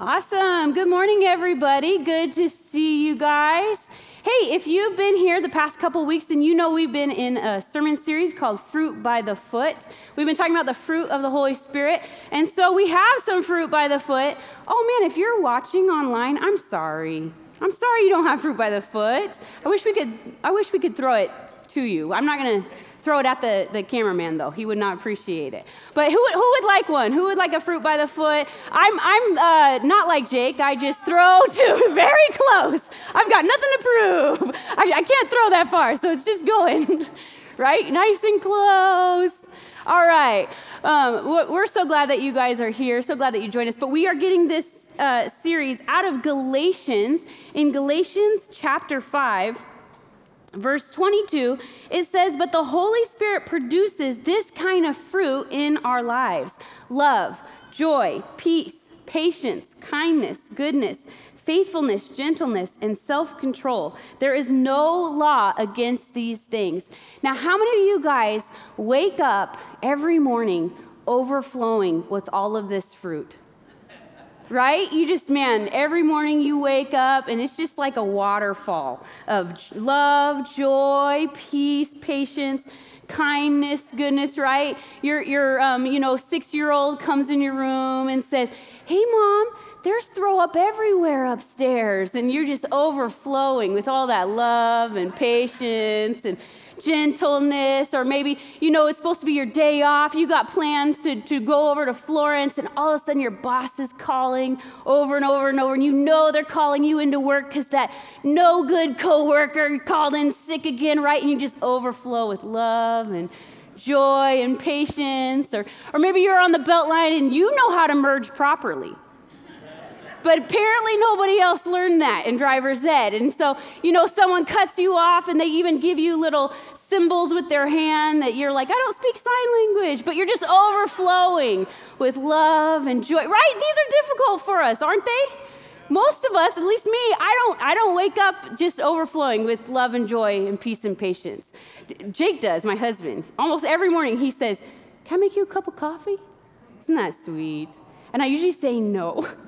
Awesome. Good morning, everybody. Good to see you guys. Hey, if you've been here the past couple weeks, then you know we've been in a sermon series called Fruit by the Foot. We've been talking about the fruit of the Holy Spirit. And so we have some fruit by the foot. Oh man, if you're watching online, I'm sorry. I'm sorry you don't have fruit by the foot. I wish we could I wish we could throw it to you. I'm not going to throw it at the, the cameraman though. He would not appreciate it. But who, who would like one? Who would like a fruit by the foot? I'm, I'm uh, not like jake. I just throw to very close. I've got nothing to prove. I, I can't throw that far so it's just going right? Nice and close. All right. Um, we're so glad that you guys are here so glad that you joined us. But we are getting this uh, series out of galatians. In galatians chapter 5 verse 22, it says, But the Holy Spirit produces this kind of fruit in our lives love, joy, peace, patience, kindness, goodness, faithfulness, gentleness, and self control. There is no law against these things. Now, how many of you guys wake up every morning overflowing with all of this fruit? Right? You just, man, every morning you wake up and it's just like a waterfall of love, joy, peace, patience, kindness, goodness, right? Your, your um, you know, six year old comes in your room and says, Hey, mom, there's throw up everywhere upstairs. And you're just overflowing with all that love and patience and gentleness, or maybe, you know, it's supposed to be your day off. You got plans to, to go over to Florence, and all of a sudden your boss is calling over and over and over, and you know they're calling you into work because that no good coworker called in sick again, right? And you just overflow with love and joy and patience. Or, or maybe you're on the belt line and you know how to merge properly. But apparently, nobody else learned that in driver's ed. And so, you know, someone cuts you off and they even give you little symbols with their hand that you're like, I don't speak sign language, but you're just overflowing with love and joy. Right? These are difficult for us, aren't they? Most of us, at least me, I don't, I don't wake up just overflowing with love and joy and peace and patience. Jake does, my husband. Almost every morning he says, Can I make you a cup of coffee? Isn't that sweet? And I usually say no.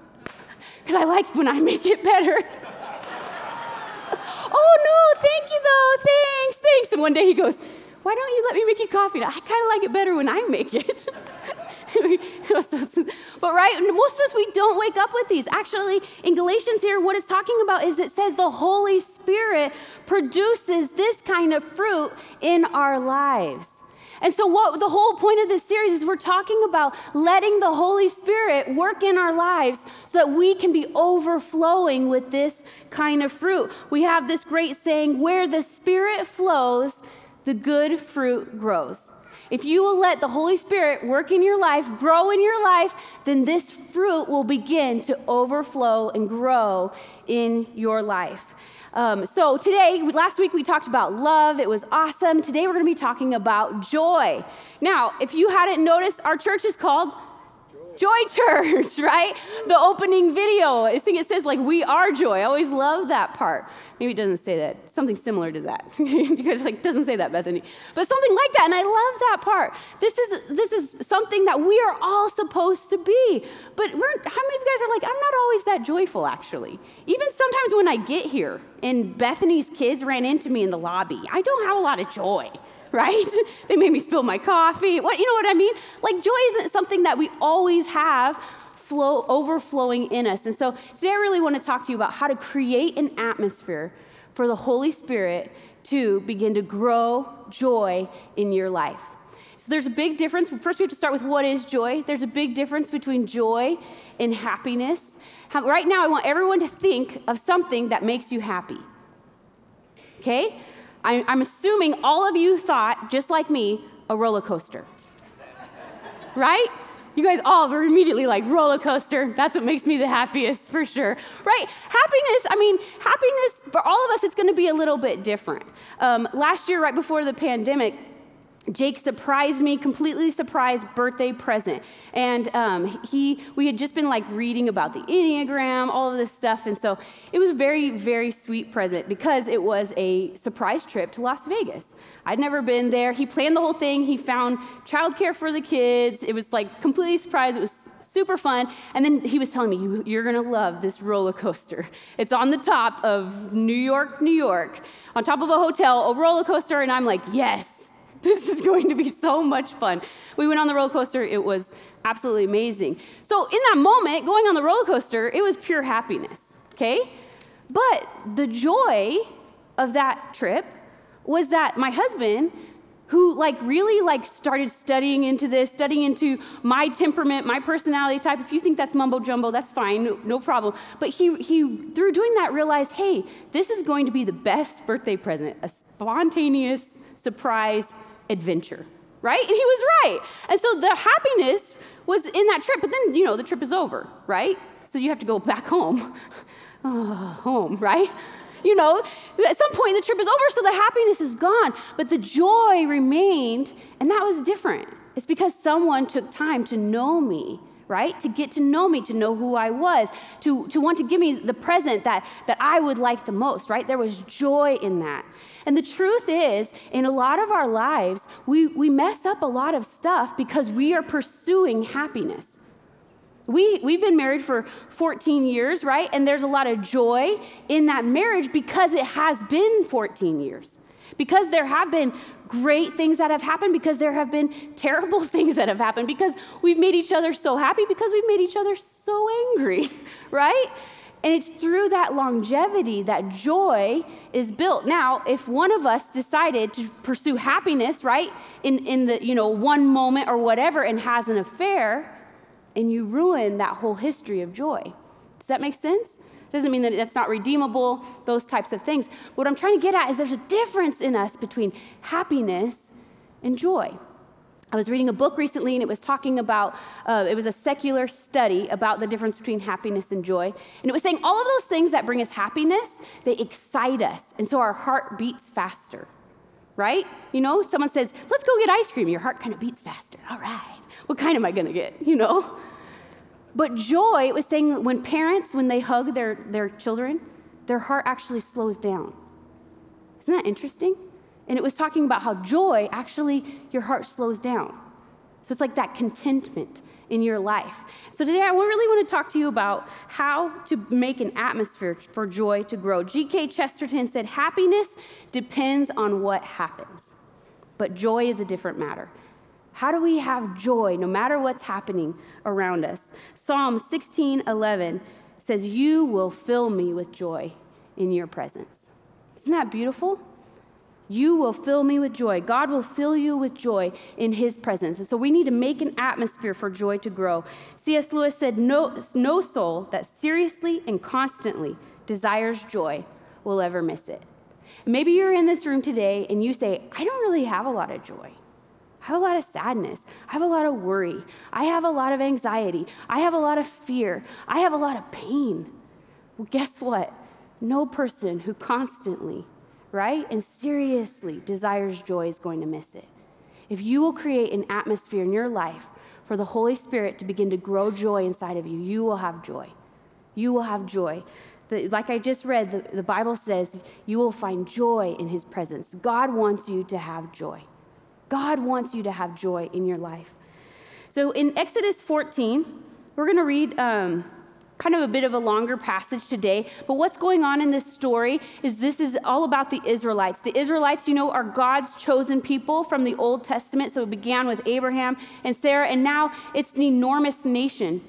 because I like when I make it better. oh no, thank you though, thanks, thanks. And one day he goes, Why don't you let me make you coffee? I kind of like it better when I make it. but right, most of us, we don't wake up with these. Actually, in Galatians here, what it's talking about is it says the Holy Spirit produces this kind of fruit in our lives. And so, what the whole point of this series is we're talking about letting the Holy Spirit work in our lives so that we can be overflowing with this kind of fruit. We have this great saying where the Spirit flows, the good fruit grows. If you will let the Holy Spirit work in your life, grow in your life, then this fruit will begin to overflow and grow in your life. Um, so today, last week we talked about love. It was awesome. Today we're going to be talking about joy. Now, if you hadn't noticed, our church is called Joy Church, right? The opening video, I think it says like we are joy. I always love that part. Maybe it doesn't say that. Something similar to that. guys like doesn't say that, Bethany. But something like that. And I love that part. This is this is something that we are all supposed to be. But we're, how many of you guys are like, I'm not always that joyful actually. Even sometimes when I get here and Bethany's kids ran into me in the lobby, I don't have a lot of joy right? they made me spill my coffee. What you know what I mean? Like joy isn't something that we always have flow overflowing in us. And so today I really want to talk to you about how to create an atmosphere for the Holy Spirit to begin to grow joy in your life. So there's a big difference. First, we have to start with what is joy. There's a big difference between joy and happiness. Right now, I want everyone to think of something that makes you happy. Okay? I'm assuming all of you thought, just like me, a roller coaster. right? You guys all were immediately like, roller coaster, that's what makes me the happiest for sure. Right? Happiness, I mean, happiness, for all of us, it's gonna be a little bit different. Um, last year, right before the pandemic, Jake surprised me, completely surprised birthday present. And um, he, we had just been like reading about the Enneagram, all of this stuff. And so it was very, very sweet present because it was a surprise trip to Las Vegas. I'd never been there. He planned the whole thing. He found childcare for the kids. It was like completely surprised. It was super fun. And then he was telling me, you, You're gonna love this roller coaster. It's on the top of New York, New York, on top of a hotel, a roller coaster. And I'm like, Yes, this is going to be so much fun. We went on the roller coaster, it was absolutely amazing. So, in that moment, going on the roller coaster, it was pure happiness, okay? But the joy of that trip was that my husband who like really like started studying into this studying into my temperament my personality type if you think that's mumbo jumbo that's fine no, no, problem but he he through doing that realized hey this is going to be the best birthday present a spontaneous surprise adventure right? And he was right. And so the happiness was in that trip but then you know the trip is over right? So you have to go back home. Oh, home right? You know, at some point the trip is over, so the happiness is gone, but the joy remained, and that was different. It's because someone took time to know me, right? To get to know me, to know who I was, to, to want to give me the present that, that I would like the most, right? There was joy in that. And the truth is, in a lot of our lives, we, we mess up a lot of stuff because we are pursuing happiness. We, we've been married for 14 years, right? And there's a lot of joy in that marriage because it has been 14 years. Because there have been great things that have happened, because there have been terrible things that have happened, because we've made each other so happy, because we've made each other so angry, right? And it's through that longevity that joy is built. Now, if one of us decided to pursue happiness, right, in, in the, you know, one moment or whatever and has an affair, and you ruin that whole history of joy. Does that make sense? Doesn't mean that it's not redeemable, those types of things. But what I'm trying to get at is there's a difference in us between happiness and joy. I was reading a book recently and it was talking about, uh, it was a secular study about the difference between happiness and joy. And it was saying all of those things that bring us happiness, they excite us. And so our heart beats faster, right? You know, someone says, let's go get ice cream. Your heart kind of beats faster. All right what kind am I going to get, you know? But joy, it was saying when parents, when they hug their, their children, their heart actually slows down. Isn't that interesting? And it was talking about how joy, actually, your heart slows down. So it's like that contentment in your life. So today I really want to talk to you about how to make an atmosphere for joy to grow. G.K. Chesterton said, Happiness depends on what happens, but joy is a different matter. How do we have joy no matter what's happening around us? Psalm 16 11 says, You will fill me with joy in your presence. Isn't that beautiful? You will fill me with joy. God will fill you with joy in his presence. And so we need to make an atmosphere for joy to grow. C.S. Lewis said, No, no soul that seriously and constantly desires joy will ever miss it. Maybe you're in this room today and you say, I don't really have a lot of joy. I have a lot of sadness. I have a lot of worry. I have a lot of anxiety. I have a lot of fear. I have a lot of pain. Well, guess what? No person who constantly, right, and seriously desires joy is going to miss it. If you will create an atmosphere in your life for the Holy Spirit to begin to grow joy inside of you, you will have joy. You will have joy. Like I just read, the Bible says you will find joy in His presence. God wants you to have joy. God wants you to have joy in your life. So in Exodus 14, we're going to read um, kind of a bit of a longer passage today. But what's going on in this story is this is all about the Israelites. The Israelites, you know, are God's chosen people from the Old Testament. So it began with Abraham and Sarah, and now it's an enormous nation.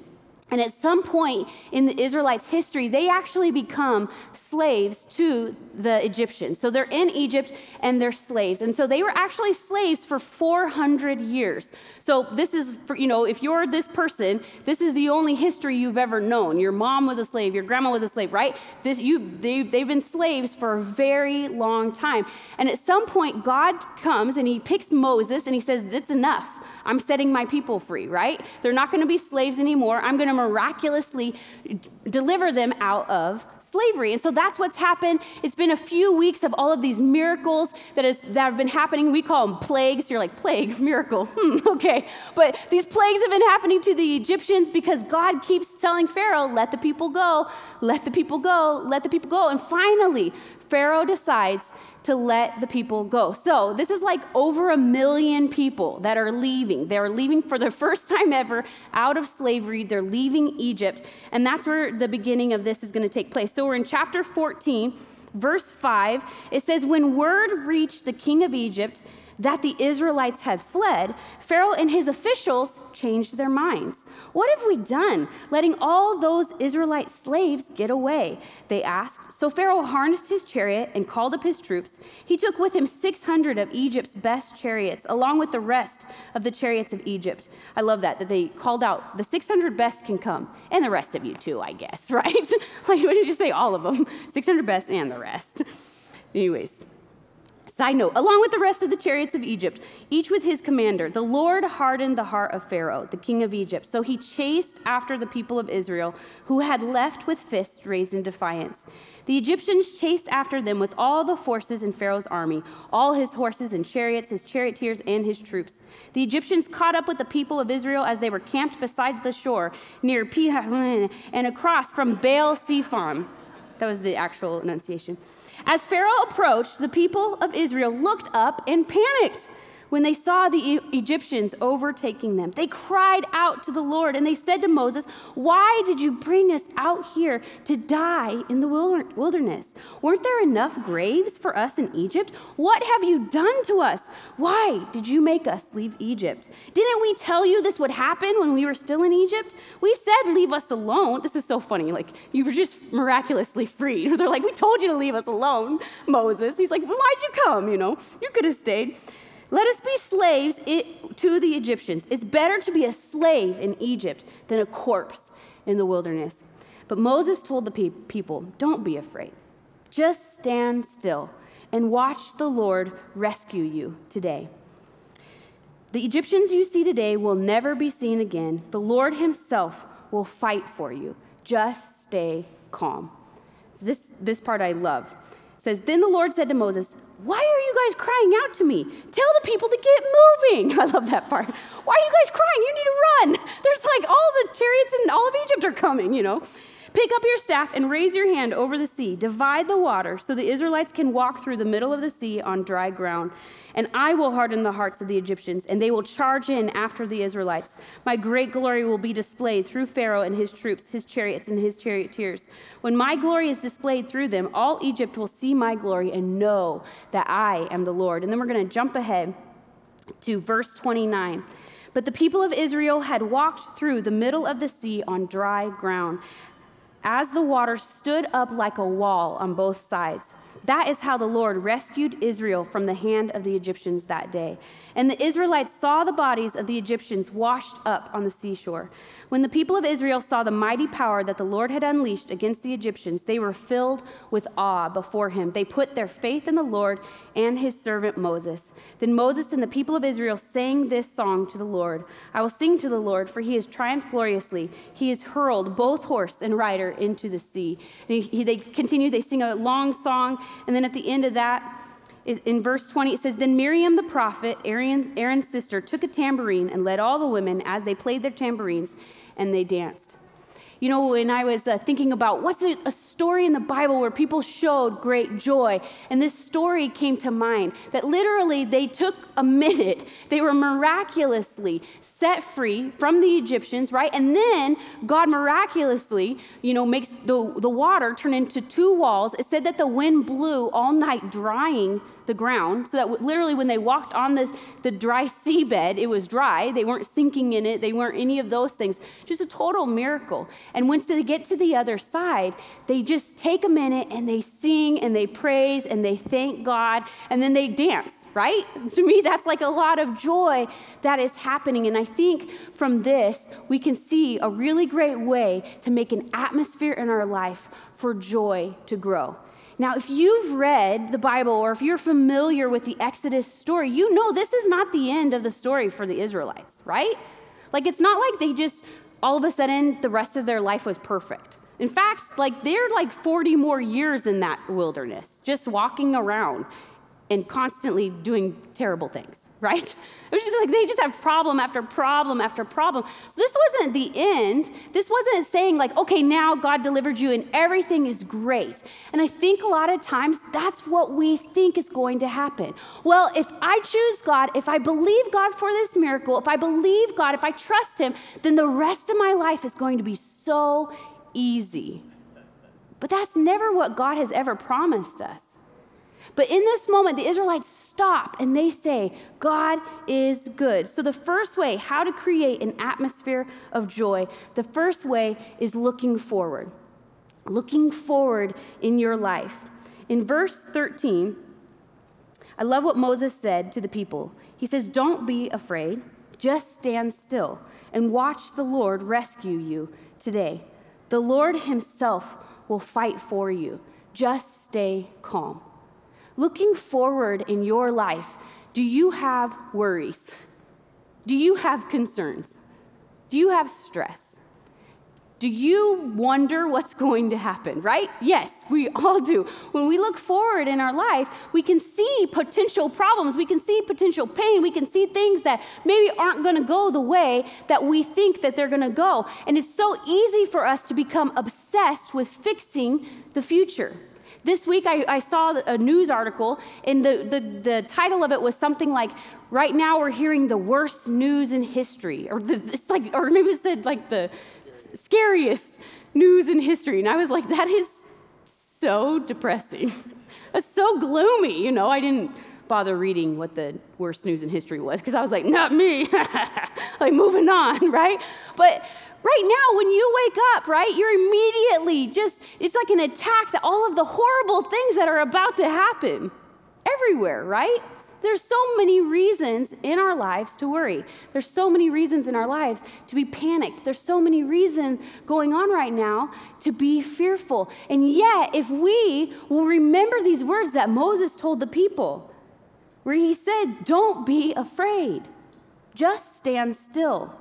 And at some point in the Israelites' history, they actually become slaves to the Egyptians. So they're in Egypt and they're slaves. And so they were actually slaves for 400 years. So this is, for, you know, if you're this person, this is the only history you've ever known. Your mom was a slave, your grandma was a slave, right? This, you, they, they've been slaves for a very long time. And at some point, God comes and he picks Moses and he says, It's enough. I'm setting my people free, right? They're not going to be slaves anymore. I'm going to miraculously deliver them out of slavery. And so that's what's happened. It's been a few weeks of all of these miracles that, is, that have been happening. We call them plagues. You're like, plague, miracle. Hmm, okay. But these plagues have been happening to the Egyptians because God keeps telling Pharaoh, let the people go, let the people go, let the people go. And finally, Pharaoh decides to let the people go. So, this is like over a million people that are leaving. They're leaving for the first time ever out of slavery. They're leaving Egypt. And that's where the beginning of this is going to take place. So, we're in chapter 14, verse 5. It says, When word reached the king of Egypt, that the Israelites had fled, Pharaoh and his officials changed their minds. What have we done, letting all those Israelite slaves get away? They asked. So Pharaoh harnessed his chariot and called up his troops. He took with him 600 of Egypt's best chariots, along with the rest of the chariots of Egypt. I love that, that they called out, the 600 best can come, and the rest of you too, I guess, right? like, what did you say? All of them. 600 best and the rest. Anyways, Side note, along with the rest of the chariots of Egypt, each with his commander, the Lord hardened the heart of Pharaoh, the king of Egypt. So he chased after the people of Israel, who had left with fists raised in defiance. The Egyptians chased after them with all the forces in Pharaoh's army, all his horses and chariots, his charioteers, and his troops. The Egyptians caught up with the people of Israel as they were camped beside the shore near Pihah and across from Baal Zephon. That was the actual enunciation. As Pharaoh approached, the people of Israel looked up and panicked when they saw the Egyptians overtaking them. They cried out to the Lord and they said to Moses, Why did you bring us out here to die in the wilderness? Weren't there enough graves for us in Egypt? What have you done to us? Why did you make us leave Egypt? Didn't we tell you this would happen when we were still in Egypt? We said, Leave us alone. This is so funny. Like, you were just miraculously freed. They're like, We told you to leave us alone, Moses. He's like, well, Why'd you come? You know, you could have stayed. Let us be slaves to the Egyptians. It's better to be a slave in Egypt than a corpse in the wilderness. But Moses told the people, Don't be afraid. Just stand still and watch the Lord rescue you today. The Egyptians you see today will never be seen again. The Lord Himself will fight for you. Just stay calm. This, this part I love. It says, Then the Lord said to Moses, why are you guys crying out to me? Tell the people to get moving. I love that part. Why are you guys crying? You need to run. There's like all the chariots in all of Egypt are coming, you know. Pick up your staff and raise your hand over the sea. Divide the water so the Israelites can walk through the middle of the sea on dry ground. And I will harden the hearts of the Egyptians, and they will charge in after the Israelites. My great glory will be displayed through Pharaoh and his troops, his chariots, and his charioteers. When my glory is displayed through them, all Egypt will see my glory and know that I am the Lord. And then we're going to jump ahead to verse 29. But the people of Israel had walked through the middle of the sea on dry ground as the water stood up like a wall on both sides. That is how the Lord rescued Israel from the hand of the Egyptians that day. And the Israelites saw the bodies of the Egyptians washed up on the seashore. When the people of Israel saw the mighty power that the Lord had unleashed against the Egyptians, they were filled with awe before him. They put their faith in the Lord and his servant Moses. Then Moses and the people of Israel sang this song to the Lord I will sing to the Lord, for he has triumphed gloriously. He has hurled both horse and rider into the sea. And he, he, they continue, they sing a long song, and then at the end of that, in verse 20, it says, Then Miriam the prophet, Aaron, Aaron's sister, took a tambourine and led all the women as they played their tambourines and they danced. You know, when I was uh, thinking about what's a, a, story in the Bible where people showed great joy, and this story came to mind that literally they took a minute, they were miraculously set free from the Egyptians, right? And then God miraculously, you know, makes the, the water turn into two walls. It said that the wind blew all night, drying the ground so that literally when they walked on this, the dry seabed, it was dry. They weren't sinking in it, they weren't any of those things. Just a total miracle. And once they get to the other side, they just take a minute and they sing and they praise and they thank God and then they dance, right? To me, that's like a lot of joy that is happening. And I think from this, we can see a really great way to make an atmosphere in our life for joy to grow. Now, if you've read the Bible or if you're familiar with the Exodus story, you know this is not the end of the story for the Israelites, right? Like, it's not like they just all of a sudden the rest of their life was perfect. In fact, like they're like 40 more years in that wilderness, just walking around and constantly doing terrible things, right? It was just like they just have problem after problem after problem. This wasn't the end. This wasn't saying, like, okay, now God delivered you and everything is great. And I think a lot of times that's what we think is going to happen. Well, if I choose God, if I believe God for this miracle, if I believe God, if I trust Him, then the rest of my life is going to be so easy. But that's never what God has ever promised us. But in this moment, the Israelites stop and they say, God is good. So, the first way, how to create an atmosphere of joy, the first way is looking forward. Looking forward in your life. In verse 13, I love what Moses said to the people. He says, Don't be afraid, just stand still and watch the Lord rescue you today. The Lord Himself will fight for you. Just stay calm. Looking forward in your life, do you have worries? Do you have concerns? Do you have stress? Do you wonder what's going to happen, right? Yes, we all do. When we look forward in our life, we can see potential problems, we can see potential pain, we can see things that maybe aren't going to go the way that we think that they're going to go. And it's so easy for us to become obsessed with fixing the future. This week, I, I, saw a news article, and the, the, the, title of it was something like, Right now, we're hearing the worst news in history. Or, the, it's like, or maybe it said, like, the, scariest news in history. And I was like, that is so depressing. That's so gloomy. You know, I didn't bother reading what the worst news in history was because I was like, not me. like, moving on, right? But right now, when you wake up, right, you're immediately just, it's like an attack that all of the horrible things that are about to happen everywhere, right? There's so many reasons in our lives to worry. There's so many reasons in our lives to be panicked. There's so many reasons going on right now to be fearful. And yet, if we will remember these words that Moses told the people, where he said, Don't be afraid, just stand still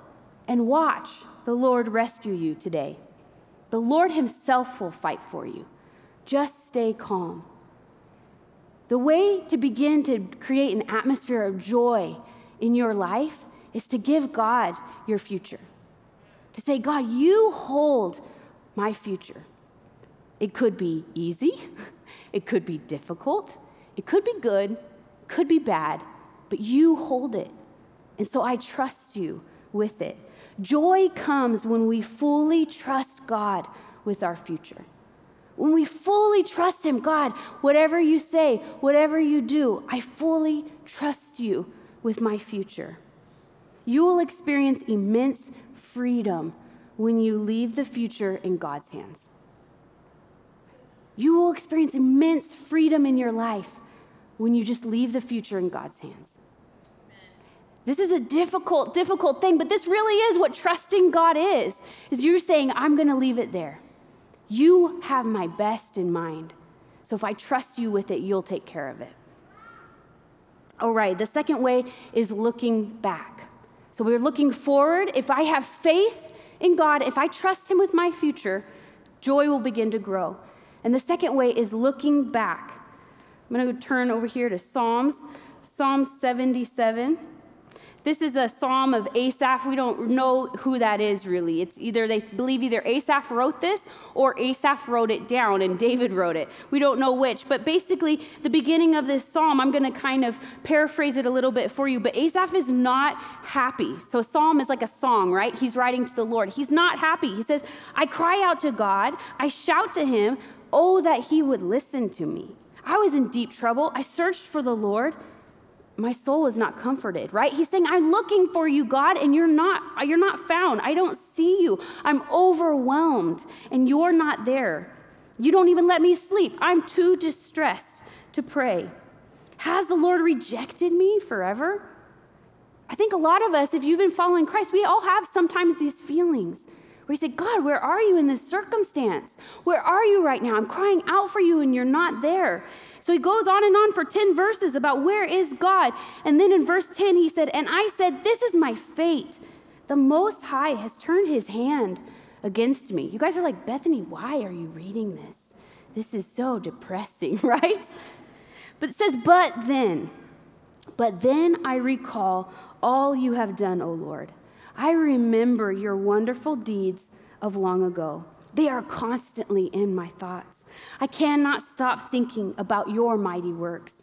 and watch the Lord rescue you today. The Lord Himself will fight for you. Just stay calm. The way to begin to create an atmosphere of joy in your life is to give God your future. To say, God, you hold my future. It could be easy, it could be difficult, it could be good, could be bad, but you hold it. And so I trust you with it. Joy comes when we fully trust God with our future. When we fully trust Him, God, whatever you say, whatever you do, I fully trust you with my future. You will experience immense freedom when you leave the future in God's hands. You will experience immense freedom in your life when you just leave the future in God's hands. This is a difficult, difficult thing, but this really is what trusting God is. Is you're saying, I'm going to leave it there. You have my best in mind. So if I trust you with it, you'll take care of it. All right, the second way is looking back. So we're looking forward. If I have faith in God, if I trust Him with my future, joy will begin to grow. And the second way is looking back. I'm going to turn over here to Psalms, Psalm 77. This is a psalm of Asaph. We don't know who that is really. It's either they believe either Asaph wrote this or Asaph wrote it down and David wrote it. We don't know which. But basically, the beginning of this psalm, I'm going to kind of paraphrase it a little bit for you. But Asaph is not happy. So, a psalm is like a song, right? He's writing to the Lord. He's not happy. He says, I cry out to God, I shout to him, oh, that he would listen to me. I was in deep trouble. I searched for the Lord my soul is not comforted right? He's saying i'm looking for you god and you're not you're not found. I don't see you. I'm overwhelmed and you're not there. You don't even let me sleep. I'm too distressed to pray. Has the lord rejected me forever? I think a lot of us if you've been following christ we all have sometimes these feelings where you say god where are you in this circumstance where are you right now i'm crying out for you and you're not there so he goes on and on for 10 verses about where is God. And then in verse 10, he said, And I said, This is my fate. The Most High has turned his hand against me. You guys are like, Bethany, why are you reading this? This is so depressing, right? But it says, But then, but then I recall all you have done, O Lord. I remember your wonderful deeds of long ago. They are constantly in my thoughts. I cannot stop thinking about your mighty works.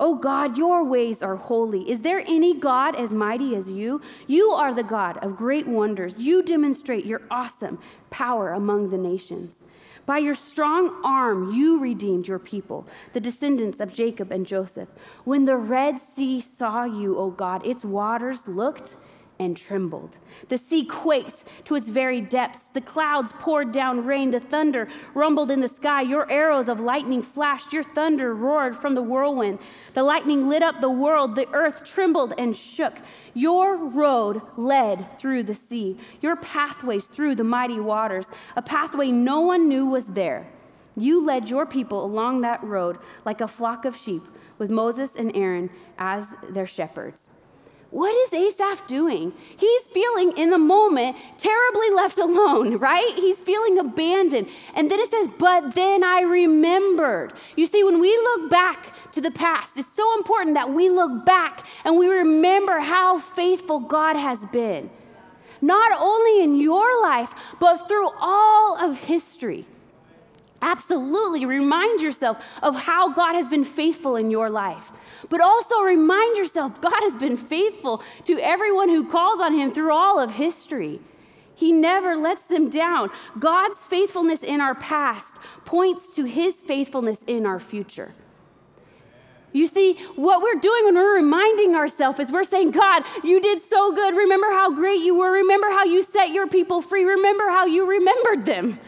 Oh God, your ways are holy. Is there any God as mighty as you? You are the God of great wonders. You demonstrate your awesome power among the nations. By your strong arm, you redeemed your people, the descendants of Jacob and Joseph. When the Red Sea saw you, O God, its waters looked and trembled. The sea quaked to its very depths. The clouds poured down rain. The thunder rumbled in the sky. Your arrows of lightning flashed. Your thunder roared from the whirlwind. The lightning lit up the world. The earth trembled and shook. Your road led through the sea, your pathways through the mighty waters, a pathway no one knew was there. You led your people along that road like a flock of sheep, with Moses and Aaron as their shepherds. What is Asaph doing? He's feeling in the moment terribly left alone, right? He's feeling abandoned. And then it says, But then I remembered. You see, when we look back to the past, it's so important that we look back and we remember how faithful God has been. Not only in your life, but through all of history. Absolutely remind yourself of how God has been faithful in your life. But also remind yourself God has been faithful to everyone who calls on him through all of history. He never lets them down. God's faithfulness in our past points to his faithfulness in our future. You see, what we're doing when we're reminding ourselves is we're saying, God, you did so good. Remember how great you were. Remember how you set your people free. Remember how you remembered them.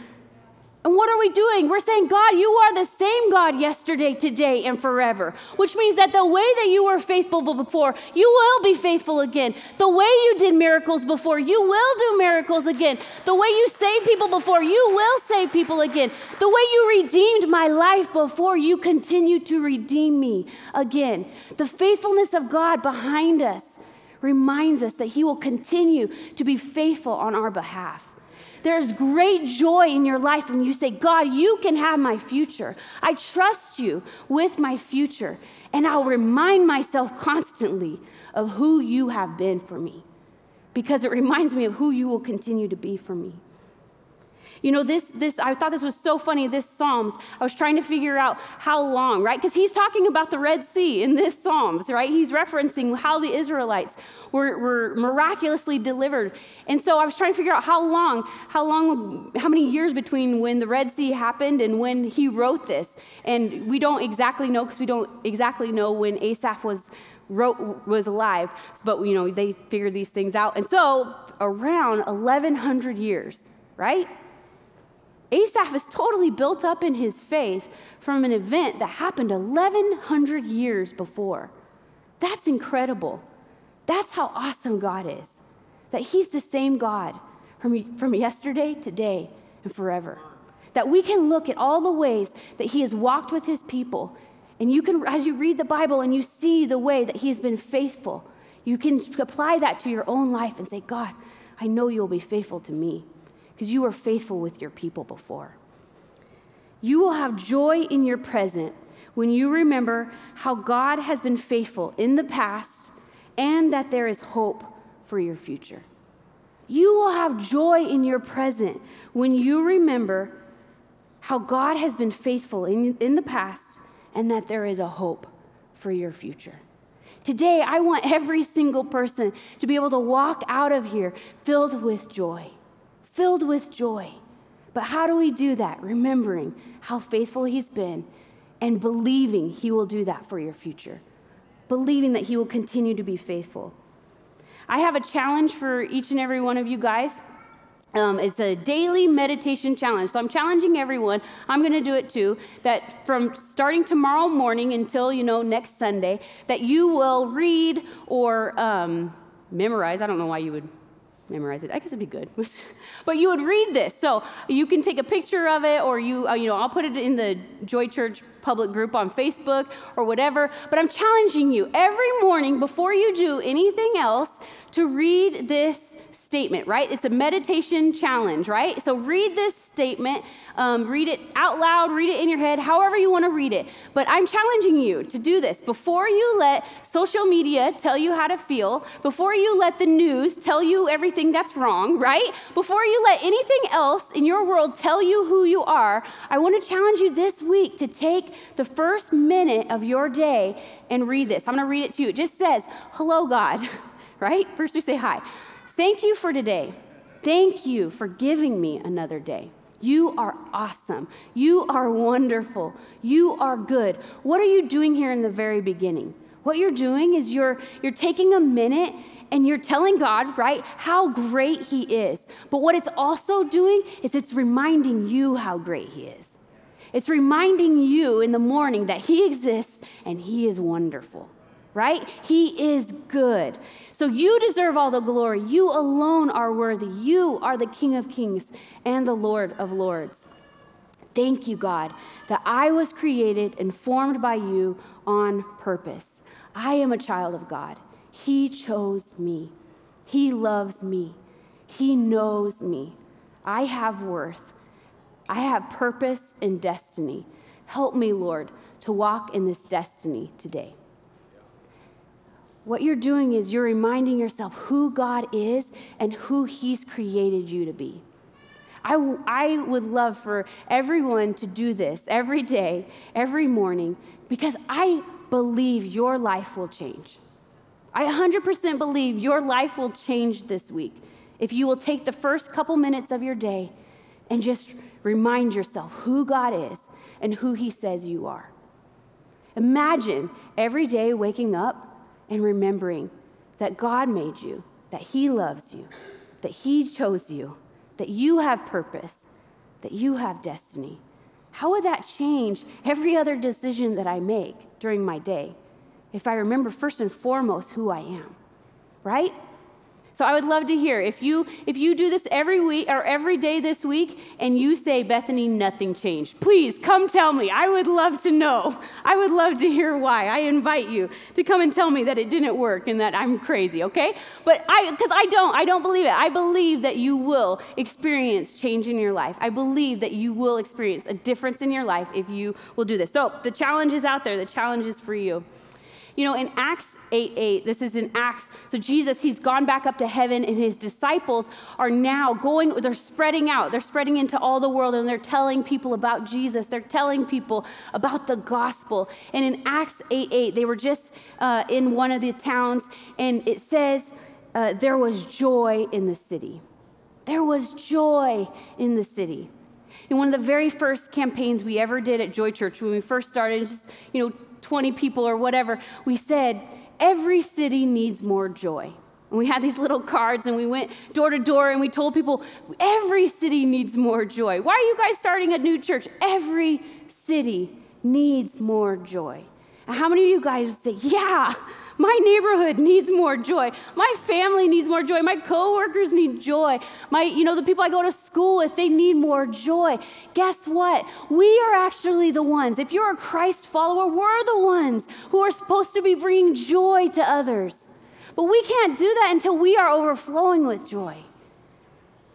And what are we doing? We're saying, God, you are the same God yesterday, today, and forever. Which means that the way that you were faithful before, you will be faithful again. The way you did miracles before, you will do miracles again. The way you saved people before, you will save people again. The way you redeemed my life before, you continue to redeem me again. The faithfulness of God behind us reminds us that He will continue to be faithful on our behalf. There's great joy in your life when you say, God, you can have my future. I trust you with my future. And I'll remind myself constantly of who you have been for me because it reminds me of who you will continue to be for me. You know, this, this, I thought this was so funny, this Psalms. I was trying to figure out how long, right? Because he's talking about the Red Sea in this Psalms, right? He's referencing how the Israelites were, were miraculously delivered. And so I was trying to figure out how long, how long, how many years between when the Red Sea happened and when he wrote this. And we don't exactly know because we don't exactly know when Asaph was wrote was alive but you know they figured these things out and so around 1100 years right Asaph is totally built up in his faith from an event that happened 1,100 years before. That's incredible. That's how awesome God is. That He's the same God from, from yesterday, today, and forever. That we can look at all the ways that He has walked with His people. And you can, as you read the Bible and you see the way that He's been faithful, you can apply that to your own life and say, God, I know you'll be faithful to me because you were faithful with your people before. You will have joy in your present when you remember how God has been faithful in the past and that there is hope for your future. You will have joy in your present when you remember how God has been faithful in, in the past and that there is a hope for your future. Today, I want every single person to be able to walk out of here filled with joy filled with joy. But how do we do that? Remembering how faithful He's been and believing He will do that for your future, believing that He will continue to be faithful. I have a challenge for each and every one of you guys. Um, it's a daily meditation challenge. So I'm challenging everyone. I'm going to do it too. That from starting tomorrow morning until you know next Sunday, that you will read or um, memorize. I don't know why you would memorize it. I guess it'd be good. but you would read this. So you can take a picture of it, or you, uh, you know, I'll put it in the Joy Church public group on Facebook or whatever. But I'm challenging you every morning before you do anything else to read this statement, right? It's a meditation challenge, right? So read this statement, um, read it out loud, read it in your head, however you want to read it. But I'm challenging you to do this before you let social media tell you how to feel, before you let the news tell you everything that's wrong, right? Before you let anything else in your world tell you who you are, I want to challenge you this week to take the first minute of your day and read this. I'm going to read it to you. It just says, Hello, God, right? First we say hi. Thank you for today. Thank you for giving me another day. You are awesome. You are wonderful. You are good. What are you doing here in the very beginning? What you're doing is you're, you're taking a minute and you're telling God, right, how great He is. But what it's also doing is it's reminding you how great He is. It's reminding you in the morning that He exists and He is wonderful, right? He is good. So you deserve all the glory. You alone are worthy. You are the King of kings and the Lord of lords. Thank you, God, that I was created and formed by you on purpose. I am a child of God. He chose me. He loves me. He knows me. I have worth. I have purpose and destiny. Help me, Lord, to walk in this destiny today. What you're doing is you're reminding yourself who God is and who He's created you to be. I, I would love for everyone to do this every day, every morning, because I believe your life will change. I 100% believe your life will change this week if you will take the first couple minutes of your day and just remind yourself who God is and who He says you are. Imagine every day waking up and remembering that God made you, that He loves you, that He chose you, that you have purpose, that you have destiny. How would that change every other decision that I make during my day if I remember first and foremost who I am? Right? So I would love to hear if you if you do this every week or every day this week and you say Bethany nothing changed. Please come tell me. I would love to know. I would love to hear why. I invite you to come and tell me that it didn't work and that I'm crazy, okay? But I cuz I don't I don't believe it. I believe that you will experience change in your life. I believe that you will experience a difference in your life if you will do this. So, the challenge is out there. The challenge is for you. You know, in Acts 8 8, this is in Acts. So Jesus, he's gone back up to heaven, and his disciples are now going, they're spreading out. They're spreading into all the world, and they're telling people about Jesus. They're telling people about the gospel. And in Acts 8 8, they were just uh, in one of the towns, and it says, uh, there was joy in the city. There was joy in the city. In one of the very first campaigns we ever did at Joy Church, when we first started, just, you know, 20 people or whatever, we said, every city needs more joy. And we had these little cards and we went door to door and we told people, every city needs more joy. Why are you guys starting a new church? Every city needs more joy. And how many of you guys would say, yeah, my neighborhood needs more joy. My family needs more joy. My coworkers need joy. My, you know, the people I go to school with, they need more joy. Guess what? We are actually the ones. If you're a Christ follower, we're the ones who are supposed to be bringing joy to others. But we can't do that until we are overflowing with joy.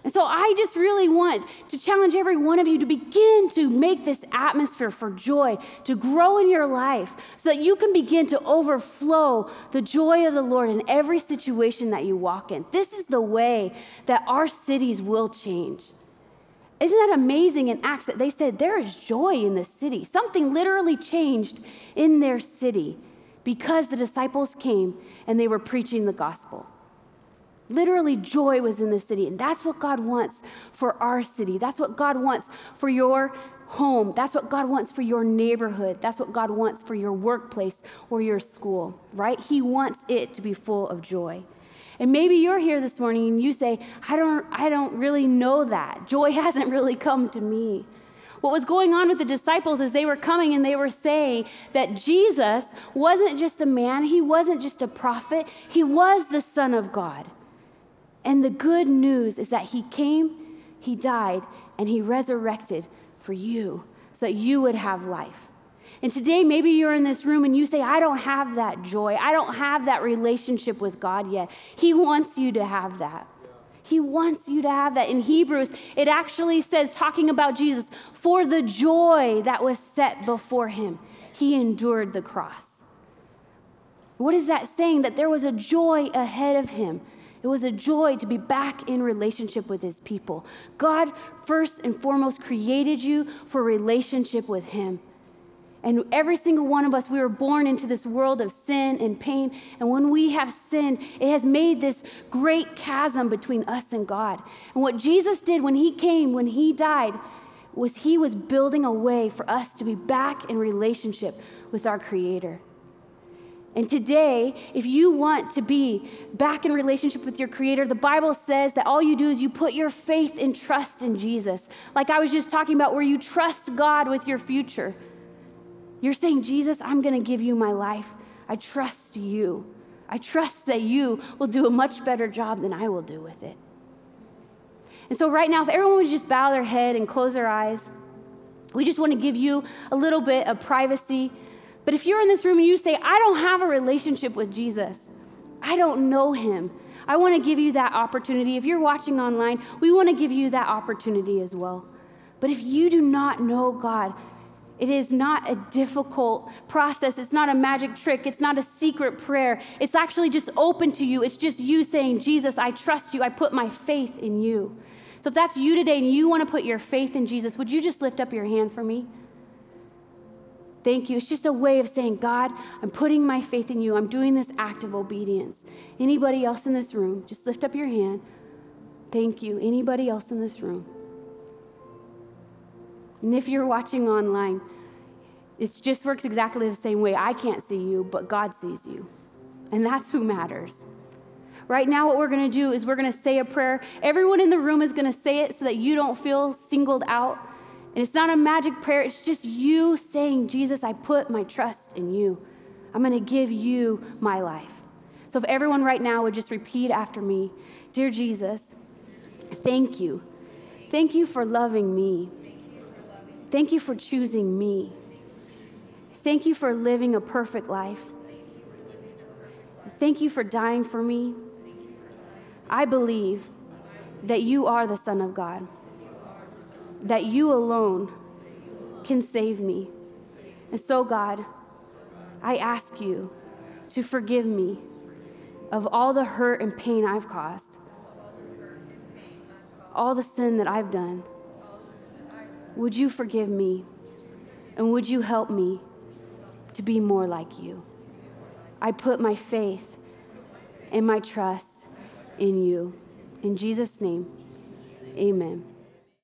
And so I just really want to challenge every one of you to begin to make this atmosphere for joy to grow in your life so that you can begin to overflow the joy of the Lord in every situation that you walk in. This is the way that our cities will change. Isn't that amazing in Acts that they said there is joy in the city? Something literally changed in their city because the disciples came and they were preaching the gospel. Literally, joy was in the city. And that's what God wants for our city. That's what God wants for your home. That's what God wants for your neighborhood. That's what God wants for your workplace or your school, right? He wants it to be full of joy. And maybe you're here this morning and you say, I don't, I don't really know that. Joy hasn't really come to me. What was going on with the disciples is they were coming and they were saying that Jesus wasn't just a man, he wasn't just a prophet, he was the Son of God. And the good news is that He came, He died, and He resurrected for you so that you would have life. And today, maybe you're in this room and you say, I don't have that joy. I don't have that relationship with God yet. He wants you to have that. He wants you to have that. In Hebrews, it actually says, talking about Jesus, for the joy that was set before him, he endured the cross. What is that saying? That there was a joy ahead of him. It was a joy to be back in relationship with his people. God, first and foremost, created you for relationship with him. And every single one of us, we were born into this world of sin and pain. And when we have sinned, it has made this great chasm between us and God. And what Jesus did when he came, when he died, was he was building a way for us to be back in relationship with our Creator. And today, if you want to be back in relationship with your Creator, the Bible says that all you do is you put your faith and trust in Jesus. Like I was just talking about, where you trust God with your future. You're saying, Jesus, I'm going to give you my life. I trust you. I trust that you will do a much better job than I will do with it. And so, right now, if everyone would just bow their head and close their eyes, we just want to give you a little bit of privacy. But if you're in this room and you say, I don't have a relationship with Jesus, I don't know him, I want to give you that opportunity. If you're watching online, we want to give you that opportunity as well. But if you do not know God, it is not a difficult process. It's not a magic trick. It's not a secret prayer. It's actually just open to you. It's just you saying, Jesus, I trust you. I put my faith in you. So if that's you today and you want to put your faith in Jesus, would you just lift up your hand for me? Thank you. It's just a way of saying, God, I'm putting my faith in you. I'm doing this act of obedience. Anybody else in this room, just lift up your hand. Thank you. Anybody else in this room? And if you're watching online, it just works exactly the same way. I can't see you, but God sees you. And that's who matters. Right now, what we're going to do is we're going to say a prayer. Everyone in the room is going to say it so that you don't feel singled out. And it's not a magic prayer, it's just you saying, Jesus, I put my trust in you. I'm going to give you my life. So if everyone right now would just repeat after me Dear Jesus, thank you. Thank you for loving me. Thank you for choosing me. Thank you for living a perfect life. Thank you for dying for me. I believe that you are the Son of God, that you alone can save me. And so, God, I ask you to forgive me of all the hurt and pain I've caused, all the sin that I've done. Would you forgive me? And would you help me to be more like you? I put my faith and my trust in you. In Jesus' name, amen.